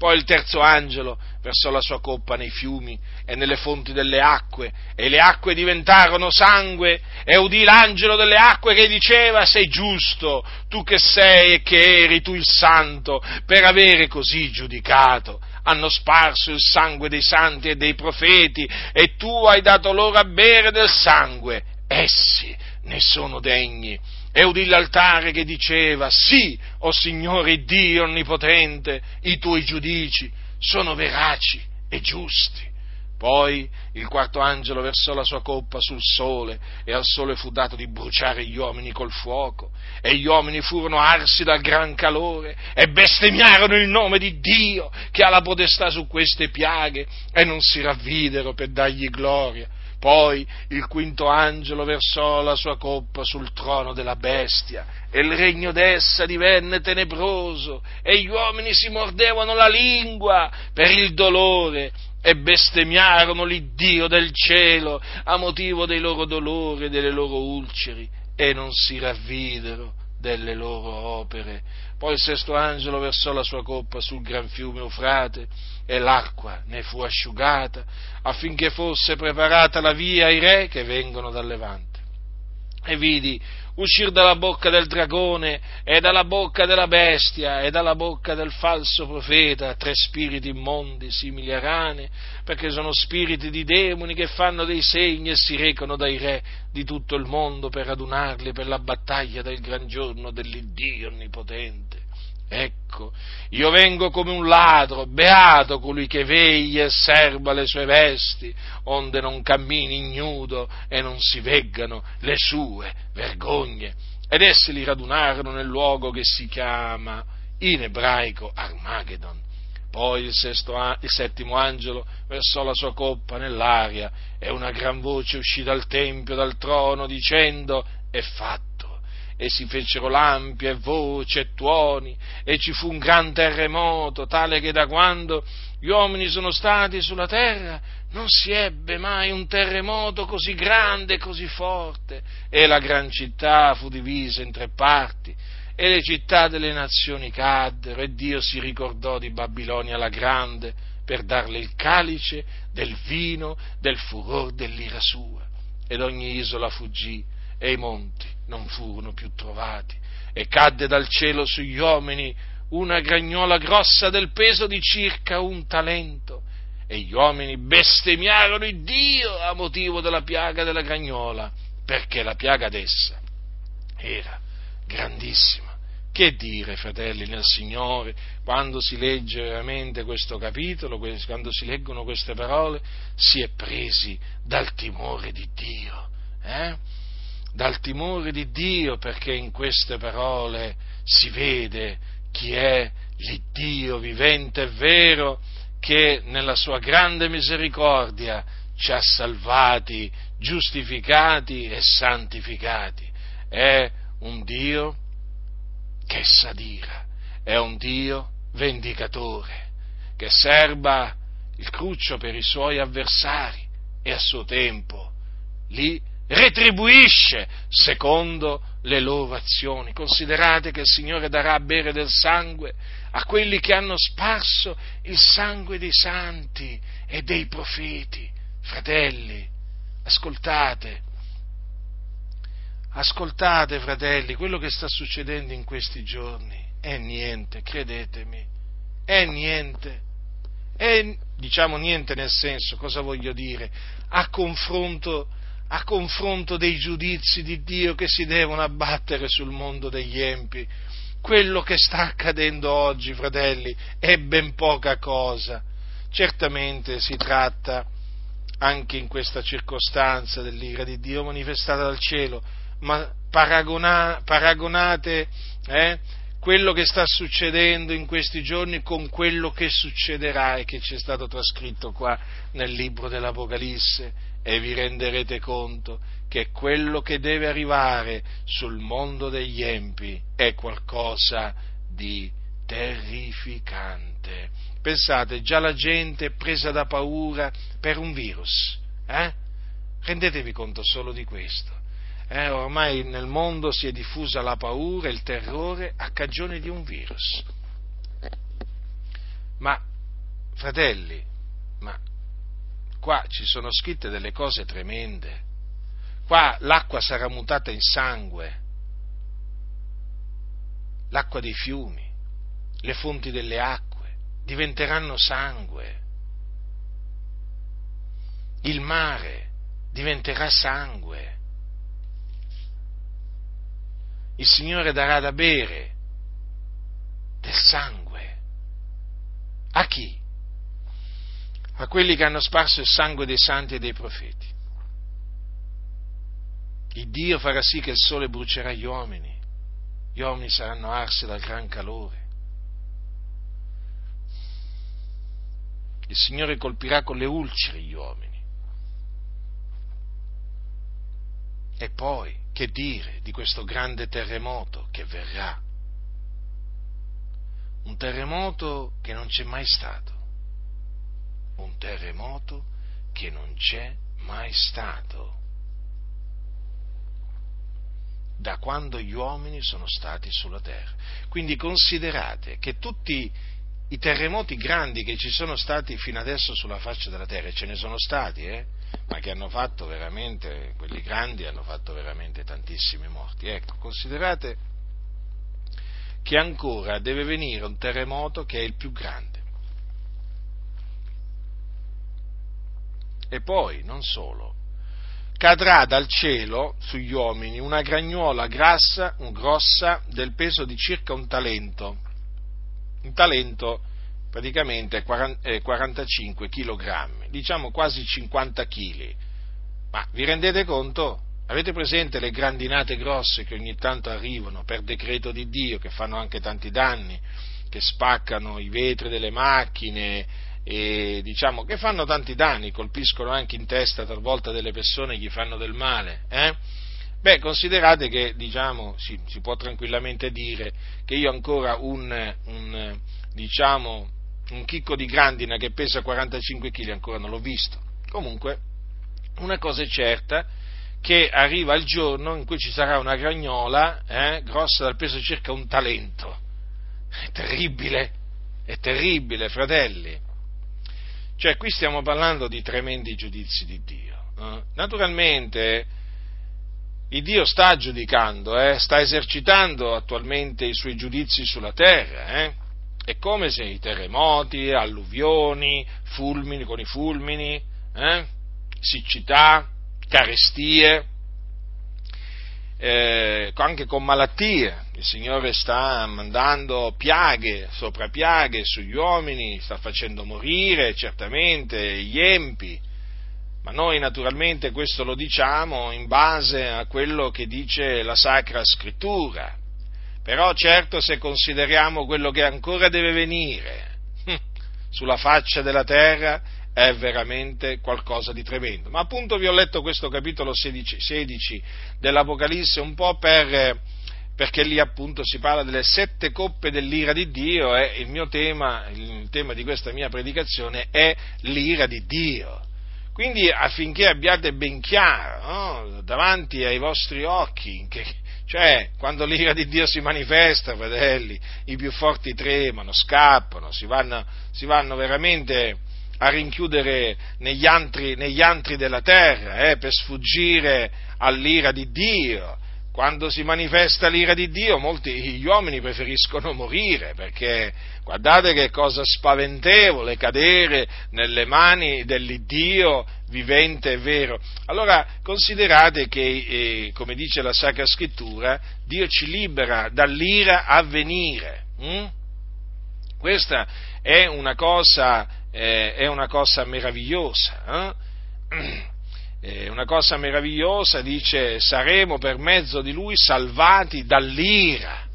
Poi il terzo angelo versò la sua coppa nei fiumi e nelle fonti delle acque, e le acque diventarono sangue, e udì l'angelo delle acque che diceva, sei giusto, tu che sei e che eri tu il santo, per avere così giudicato. Hanno sparso il sangue dei santi e dei profeti, e tu hai dato loro a bere del sangue. Essi ne sono degni e udì l'altare che diceva, sì, o oh Signore Dio Onnipotente, i tuoi giudici sono veraci e giusti. Poi il quarto angelo versò la sua coppa sul sole e al sole fu dato di bruciare gli uomini col fuoco e gli uomini furono arsi dal gran calore e bestemmiarono il nome di Dio che ha la potestà su queste piaghe e non si ravvidero per dargli gloria poi il quinto angelo versò la sua coppa sul trono della bestia e il regno d'essa divenne tenebroso e gli uomini si mordevano la lingua per il dolore e bestemmiarono l'Iddio del cielo a motivo dei loro dolori e delle loro ulceri e non si ravvidero delle loro opere. Poi il sesto angelo versò la sua coppa sul gran fiume Eufrate e l'acqua ne fu asciugata affinché fosse preparata la via ai re che vengono dal Levante. E vidi uscire dalla bocca del dragone e dalla bocca della bestia e dalla bocca del falso profeta tre spiriti immondi simili a rane, perché sono spiriti di demoni che fanno dei segni e si recano dai re di tutto il mondo per adunarli per la battaglia del gran giorno dell'Iddio Onnipotente. Ecco, io vengo come un ladro, beato colui che veglia e serba le sue vesti, onde non cammini ignudo e non si veggano le sue vergogne. Ed essi li radunarono nel luogo che si chiama in ebraico Armageddon. Poi il, sesto, il settimo angelo versò la sua coppa nell'aria e una gran voce uscì dal tempio, dal trono, dicendo, è fatto e si fecero lampi e voci e tuoni e ci fu un gran terremoto tale che da quando gli uomini sono stati sulla terra non si ebbe mai un terremoto così grande e così forte. E la gran città fu divisa in tre parti e le città delle nazioni caddero e Dio si ricordò di Babilonia la grande per darle il calice del vino del furor dell'ira sua. Ed ogni isola fuggì e i monti non furono più trovati e cadde dal cielo sugli uomini una gragnola grossa del peso di circa un talento e gli uomini bestemmiarono il Dio a motivo della piaga della gragnola perché la piaga d'essa era grandissima. Che dire, fratelli nel Signore, quando si legge veramente questo capitolo, quando si leggono queste parole, si è presi dal timore di Dio. Eh? Dal timore di Dio, perché in queste parole si vede chi è l'Iddio vivente e vero che nella sua grande misericordia ci ha salvati, giustificati e santificati. È un Dio che s'adira, è un Dio vendicatore, che serba il cruccio per i suoi avversari e a suo tempo li retribuisce secondo le loro azioni. Considerate che il Signore darà a bere del sangue a quelli che hanno sparso il sangue dei santi e dei profeti. Fratelli, ascoltate, ascoltate fratelli, quello che sta succedendo in questi giorni è niente, credetemi, è niente. È, diciamo niente nel senso, cosa voglio dire, a confronto a confronto dei giudizi di Dio che si devono abbattere sul mondo degli empi. Quello che sta accadendo oggi, fratelli, è ben poca cosa. Certamente si tratta anche in questa circostanza dell'ira di Dio manifestata dal cielo, ma paragona, paragonate eh, quello che sta succedendo in questi giorni con quello che succederà e che ci è stato trascritto qua nel libro dell'Apocalisse e vi renderete conto che quello che deve arrivare sul mondo degli empi è qualcosa di terrificante. Pensate, già la gente è presa da paura per un virus. Eh? Rendetevi conto solo di questo. Eh, ormai nel mondo si è diffusa la paura e il terrore a cagione di un virus. Ma, fratelli, ma qua ci sono scritte delle cose tremende. Qua l'acqua sarà mutata in sangue, l'acqua dei fiumi, le fonti delle acque diventeranno sangue, il mare diventerà sangue, il Signore darà da bere del sangue. A chi? A quelli che hanno sparso il sangue dei santi e dei profeti. Il Dio farà sì che il sole brucerà gli uomini, gli uomini saranno arsi dal gran calore. Il Signore colpirà con le ulcere gli uomini. E poi, che dire di questo grande terremoto che verrà? Un terremoto che non c'è mai stato un terremoto che non c'è mai stato da quando gli uomini sono stati sulla terra. Quindi considerate che tutti i terremoti grandi che ci sono stati fino adesso sulla faccia della terra, e ce ne sono stati, eh? ma che hanno fatto veramente, quelli grandi hanno fatto veramente tantissimi morti. Ecco, considerate che ancora deve venire un terremoto che è il più grande E poi, non solo, cadrà dal cielo sugli uomini una gragnuola grassa, grossa del peso di circa un talento. Un talento praticamente è 45 kg, diciamo quasi 50 kg. Ma vi rendete conto? Avete presente le grandinate grosse che ogni tanto arrivano per decreto di Dio, che fanno anche tanti danni, che spaccano i vetri delle macchine, e diciamo che fanno tanti danni, colpiscono anche in testa talvolta delle persone, gli fanno del male. Eh? Beh, considerate che diciamo, si, si, può tranquillamente dire che io ancora un, un, diciamo, un chicco di grandina che pesa 45 kg ancora non l'ho visto. Comunque, una cosa è certa, che arriva il giorno in cui ci sarà una gragnola eh, grossa dal peso circa un talento. È terribile, è terribile, fratelli. Cioè, qui stiamo parlando di tremendi giudizi di Dio. Eh? Naturalmente, il Dio sta giudicando, eh? sta esercitando attualmente i suoi giudizi sulla terra. Eh? È come se i terremoti, alluvioni, fulmini con i fulmini, eh? siccità, carestie, eh, anche con malattie. Il Signore sta mandando piaghe sopra piaghe sugli uomini, sta facendo morire certamente gli empi, ma noi naturalmente questo lo diciamo in base a quello che dice la Sacra Scrittura. Però certo se consideriamo quello che ancora deve venire sulla faccia della terra, è veramente qualcosa di tremendo. Ma appunto vi ho letto questo capitolo 16, 16 dell'Apocalisse un po' per, perché lì appunto si parla delle sette coppe dell'ira di Dio e il mio tema, il tema di questa mia predicazione è l'ira di Dio. Quindi affinché abbiate ben chiaro no, davanti ai vostri occhi che Cioè, quando l'ira di Dio si manifesta, fratelli, i più forti tremano, scappano, si vanno, si vanno veramente a rinchiudere negli antri, negli antri della terra eh, per sfuggire all'ira di Dio. Quando si manifesta l'ira di Dio, molti gli uomini preferiscono morire perché guardate che cosa spaventevole cadere nelle mani dell'Iddio vivente e vero. Allora considerate che, eh, come dice la Sacra Scrittura, Dio ci libera dall'ira a venire. Hm? Questa è una cosa, eh, è una cosa meravigliosa. Eh? È una cosa meravigliosa, dice, saremo per mezzo di lui salvati dall'ira,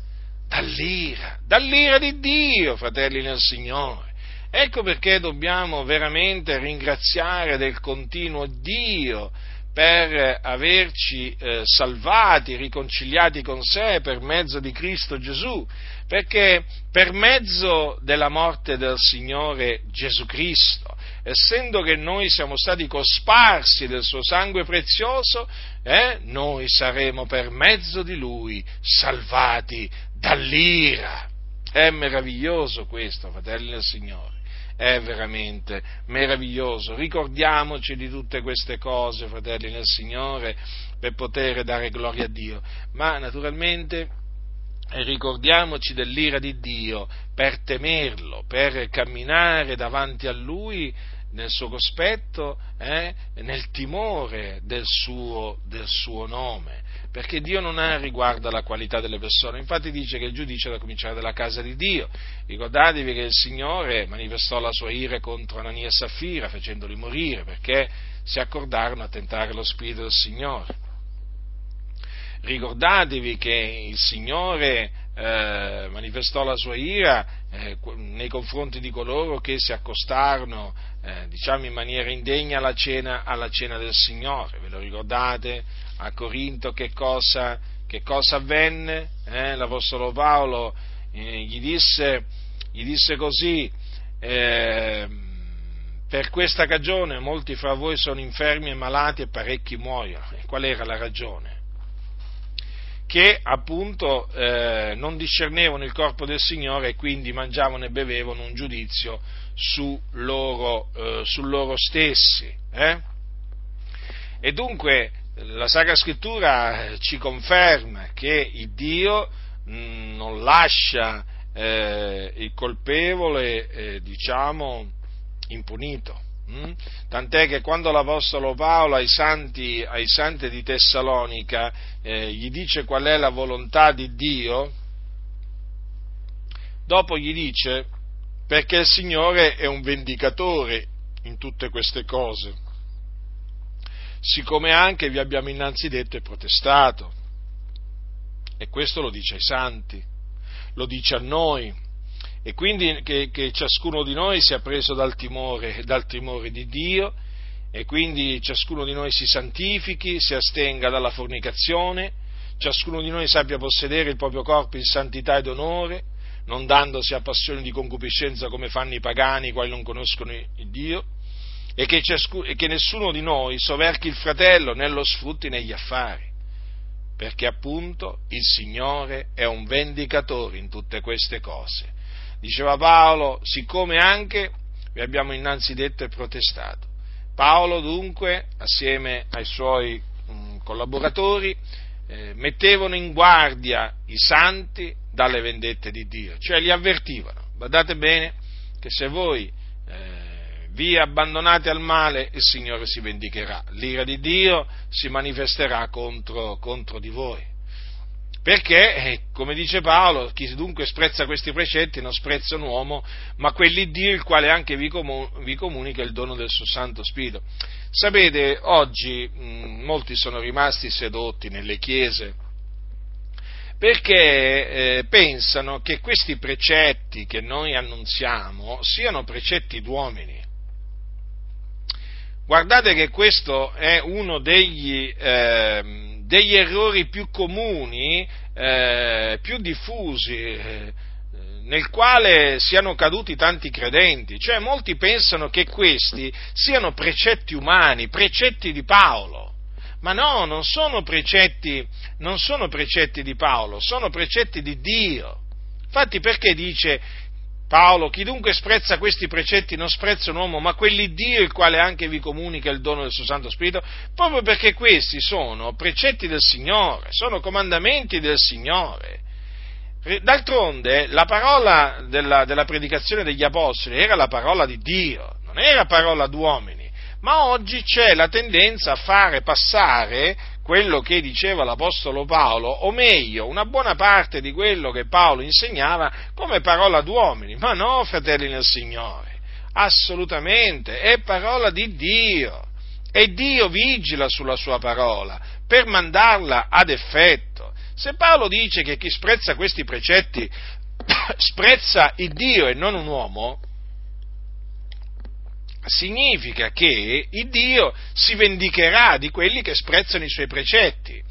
dall'ira, dall'ira di Dio, fratelli nel Signore. Ecco perché dobbiamo veramente ringraziare del continuo Dio per averci eh, salvati, riconciliati con sé per mezzo di Cristo Gesù, perché per mezzo della morte del Signore Gesù Cristo, essendo che noi siamo stati cosparsi del suo sangue prezioso, eh, noi saremo per mezzo di Lui salvati dall'ira. È meraviglioso questo, fratelli del Signore è veramente meraviglioso. Ricordiamoci di tutte queste cose, fratelli nel Signore, per poter dare gloria a Dio. Ma naturalmente ricordiamoci dell'ira di Dio per temerlo, per camminare davanti a Lui nel suo cospetto, eh, nel timore del suo, del suo nome perché Dio non ha riguardo alla qualità delle persone, infatti dice che il giudizio da cominciare dalla casa di Dio. Ricordatevi che il Signore manifestò la sua ira contro Anania e Saffira facendoli morire perché si accordarono a tentare lo Spirito del Signore. Ricordatevi che il Signore eh, manifestò la sua ira eh, nei confronti di coloro che si accostarono, eh, diciamo in maniera indegna alla cena, alla cena del Signore. Ve lo ricordate? a Corinto che cosa, che cosa avvenne? Eh? L'Apostolo Paolo eh, gli, disse, gli, disse, così, eh, per questa cagione molti fra voi sono infermi e malati e parecchi muoiono. E qual era la ragione? Che appunto eh, non discernevano il corpo del Signore e quindi mangiavano e bevevano un giudizio su loro, eh, su loro stessi. Eh? E dunque la Sacra Scrittura ci conferma che il Dio mm, non lascia eh, il colpevole, eh, diciamo, impunito. Mm? Tant'è che quando l'Apostolo Paolo ai santi, ai santi di Tessalonica eh, gli dice qual è la volontà di Dio, dopo gli dice perché il Signore è un vendicatore in tutte queste cose siccome anche vi abbiamo innanzi detto e protestato. E questo lo dice ai santi, lo dice a noi, e quindi che, che ciascuno di noi sia preso dal timore, dal timore di Dio, e quindi ciascuno di noi si santifichi, si astenga dalla fornicazione, ciascuno di noi sappia possedere il proprio corpo in santità ed onore, non dandosi a passioni di concupiscenza come fanno i pagani, quali non conoscono Dio, e che, ciascuno, e che nessuno di noi soverchi il fratello né lo sfrutti negli affari, perché appunto il Signore è un vendicatore in tutte queste cose. Diceva Paolo, siccome anche vi abbiamo innanzi detto e protestato. Paolo dunque, assieme ai suoi mm, collaboratori, eh, mettevano in guardia i santi dalle vendette di Dio, cioè li avvertivano. Guardate bene che se voi eh, vi abbandonate al male, il Signore si vendicherà, l'ira di Dio si manifesterà contro, contro di voi. Perché, eh, come dice Paolo, chi dunque sprezza questi precetti non sprezza un uomo, ma quelli Dio, il quale anche vi, comunica il dono del suo Santo Spirito. Sapete, oggi mh, molti sono rimasti sedotti nelle chiese perché eh, pensano che questi precetti che noi annunziamo siano precetti d'uomini. Guardate che questo è uno degli, eh, degli errori più comuni, eh, più diffusi, eh, nel quale siano caduti tanti credenti. Cioè molti pensano che questi siano precetti umani, precetti di Paolo. Ma no, non sono precetti, non sono precetti di Paolo, sono precetti di Dio. Infatti perché dice Paolo, chi dunque sprezza questi precetti non sprezza un uomo, ma quelli Dio il quale anche vi comunica il dono del suo Santo Spirito, proprio perché questi sono precetti del Signore, sono comandamenti del Signore. D'altronde la parola della, della predicazione degli Apostoli era la parola di Dio, non era parola d'uomini ma oggi c'è la tendenza a fare passare quello che diceva l'Apostolo Paolo, o meglio, una buona parte di quello che Paolo insegnava come parola d'uomini, ma no, fratelli nel Signore, assolutamente, è parola di Dio, e Dio vigila sulla sua parola per mandarla ad effetto. Se Paolo dice che chi sprezza questi precetti sprezza il Dio e non un uomo, significa che il Dio si vendicherà di quelli che sprezzano i suoi precetti.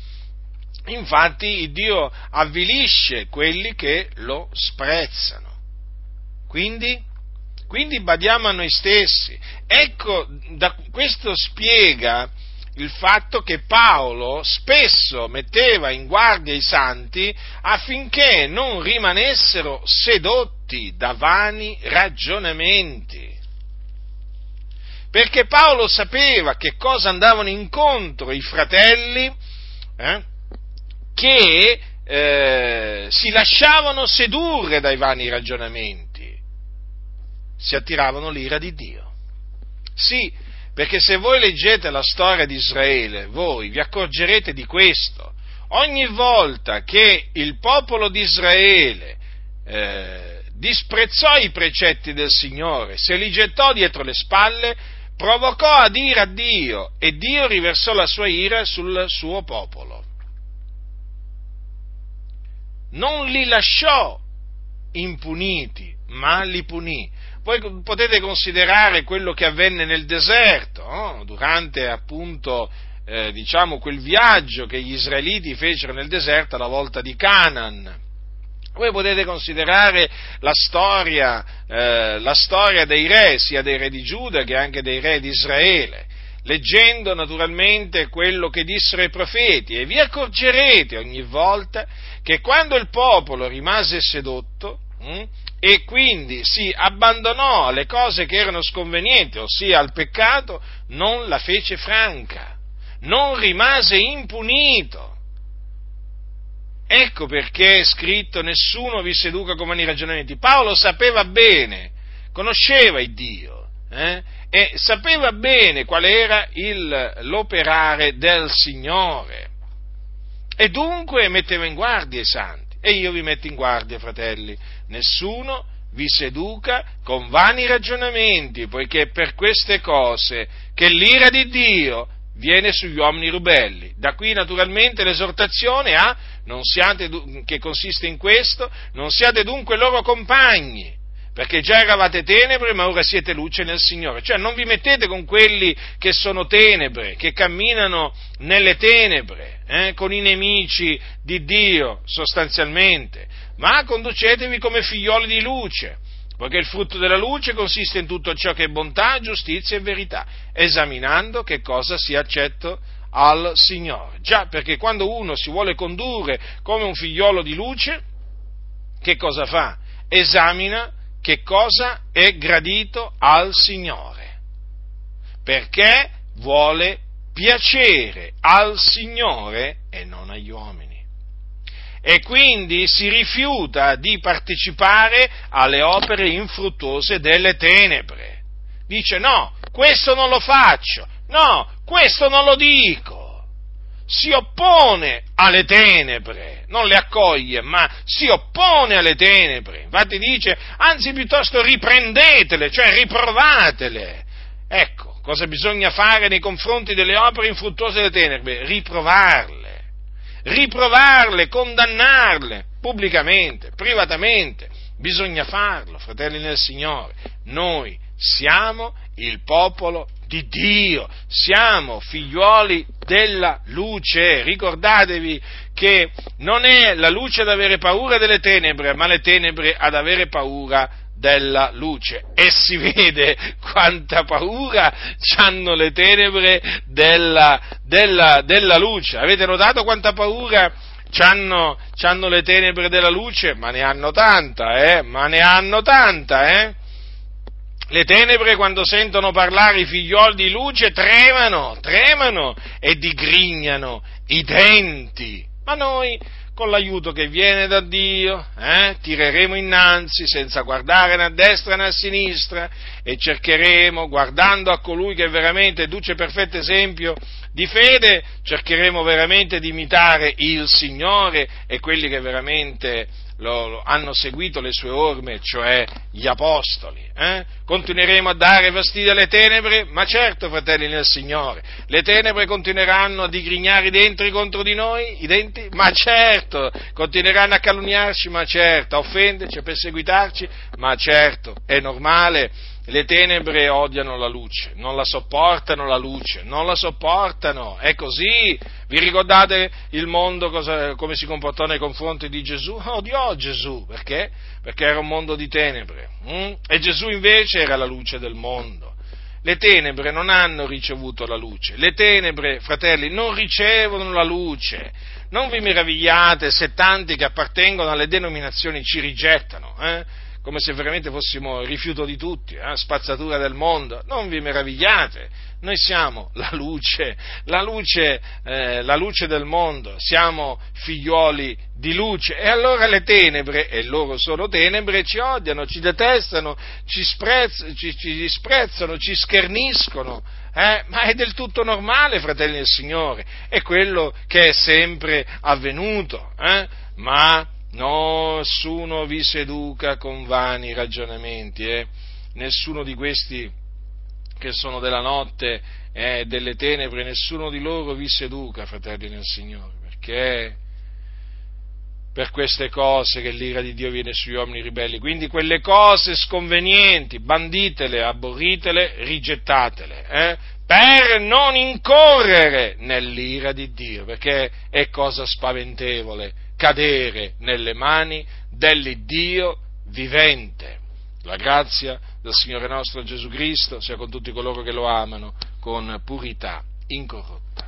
Infatti il Dio avvilisce quelli che lo sprezzano. Quindi, quindi badiamo a noi stessi. Ecco, da, questo spiega il fatto che Paolo spesso metteva in guardia i santi affinché non rimanessero sedotti da vani ragionamenti perché Paolo sapeva che cosa andavano incontro i fratelli eh, che eh, si lasciavano sedurre dai vani ragionamenti, si attiravano l'ira di Dio. Sì, perché se voi leggete la storia di Israele, voi vi accorgerete di questo. Ogni volta che il popolo di Israele eh, disprezzò i precetti del Signore, se li gettò dietro le spalle, provocò ad ira Dio e Dio riversò la sua ira sul suo popolo. Non li lasciò impuniti, ma li punì. Voi potete considerare quello che avvenne nel deserto, no? durante appunto eh, diciamo quel viaggio che gli israeliti fecero nel deserto alla volta di Canaan voi potete considerare la storia, eh, la storia dei re, sia dei re di Giuda che anche dei re di Israele, leggendo naturalmente quello che dissero i profeti e vi accorgerete ogni volta che quando il popolo rimase sedotto hm, e quindi si abbandonò alle cose che erano sconvenienti, ossia al peccato, non la fece franca, non rimase impunito Ecco perché è scritto nessuno vi seduca con mani ragionamenti. Paolo sapeva bene, conosceva il Dio eh, e sapeva bene qual era il, l'operare del Signore. E dunque metteva in guardia i santi. E io vi metto in guardia, fratelli, nessuno vi seduca con vani ragionamenti, poiché per queste cose che l'ira di Dio viene sugli uomini rubelli. Da qui naturalmente l'esortazione a, siate, che consiste in questo, non siate dunque loro compagni, perché già eravate tenebre, ma ora siete luce nel Signore. Cioè non vi mettete con quelli che sono tenebre, che camminano nelle tenebre, eh, con i nemici di Dio sostanzialmente, ma conducetevi come figlioli di luce poiché il frutto della luce consiste in tutto ciò che è bontà, giustizia e verità, esaminando che cosa sia accetto al Signore. Già, perché quando uno si vuole condurre come un figliolo di luce, che cosa fa? Esamina che cosa è gradito al Signore, perché vuole piacere al Signore e non agli uomini e quindi si rifiuta di partecipare alle opere infruttuose delle tenebre. Dice no, questo non lo faccio, no, questo non lo dico. Si oppone alle tenebre, non le accoglie, ma si oppone alle tenebre. Infatti dice, anzi piuttosto riprendetele, cioè riprovatele. Ecco, cosa bisogna fare nei confronti delle opere infruttuose delle tenebre? Riprovarle riprovarle, condannarle pubblicamente, privatamente. Bisogna farlo, fratelli nel Signore. Noi siamo il popolo di Dio, siamo figliuoli della luce. Ricordatevi che non è la luce ad avere paura delle tenebre, ma le tenebre ad avere paura della luce. E si vede quanta paura hanno le tenebre della, della, della luce. Avete notato quanta paura hanno, hanno le tenebre della luce? Ma ne hanno tanta, eh? Ma ne hanno tanta, eh? Le tenebre quando sentono parlare i figlioli di luce tremano, tremano e digrignano i denti. Ma noi con l'aiuto che viene da Dio, eh, tireremo innanzi senza guardare né a destra né a sinistra e cercheremo, guardando a colui che veramente duce perfetto esempio di fede, cercheremo veramente di imitare il Signore e quelli che veramente lo, lo, hanno seguito le sue orme, cioè gli apostoli. Eh? Continueremo a dare fastidio alle tenebre? Ma certo, fratelli nel Signore, le tenebre continueranno a digrignare i denti contro di noi, i denti? Ma certo, continueranno a calunniarci? Ma certo, a offenderci, a perseguitarci? Ma certo, è normale le tenebre odiano la luce, non la sopportano la luce, non la sopportano, è così. Vi ricordate il mondo cosa, come si comportò nei confronti di Gesù? Odiò Gesù, perché? Perché era un mondo di tenebre. Hm? E Gesù invece era la luce del mondo. Le tenebre non hanno ricevuto la luce, le tenebre, fratelli, non ricevono la luce. Non vi meravigliate se tanti che appartengono alle denominazioni ci rigettano. Eh? Come se veramente fossimo rifiuto di tutti, eh? spazzatura del mondo. Non vi meravigliate, noi siamo la luce, la luce, eh, la luce del mondo, siamo figlioli di luce e allora le tenebre, e loro sono tenebre, ci odiano, ci detestano, ci, sprezz- ci, ci disprezzano, ci scherniscono. Eh? Ma è del tutto normale, fratelli del Signore, è quello che è sempre avvenuto. Eh? Nessuno vi seduca con vani ragionamenti, eh? nessuno di questi che sono della notte e eh, delle tenebre, nessuno di loro vi seduca, fratelli nel Signore, perché per queste cose che l'ira di Dio viene sugli uomini ribelli. Quindi quelle cose sconvenienti, banditele, aborritele, rigettatele, eh? per non incorrere nell'ira di Dio, perché è cosa spaventevole cadere nelle mani dell'Iddio vivente. La grazia del Signore nostro Gesù Cristo sia con tutti coloro che lo amano con purità incorrotta.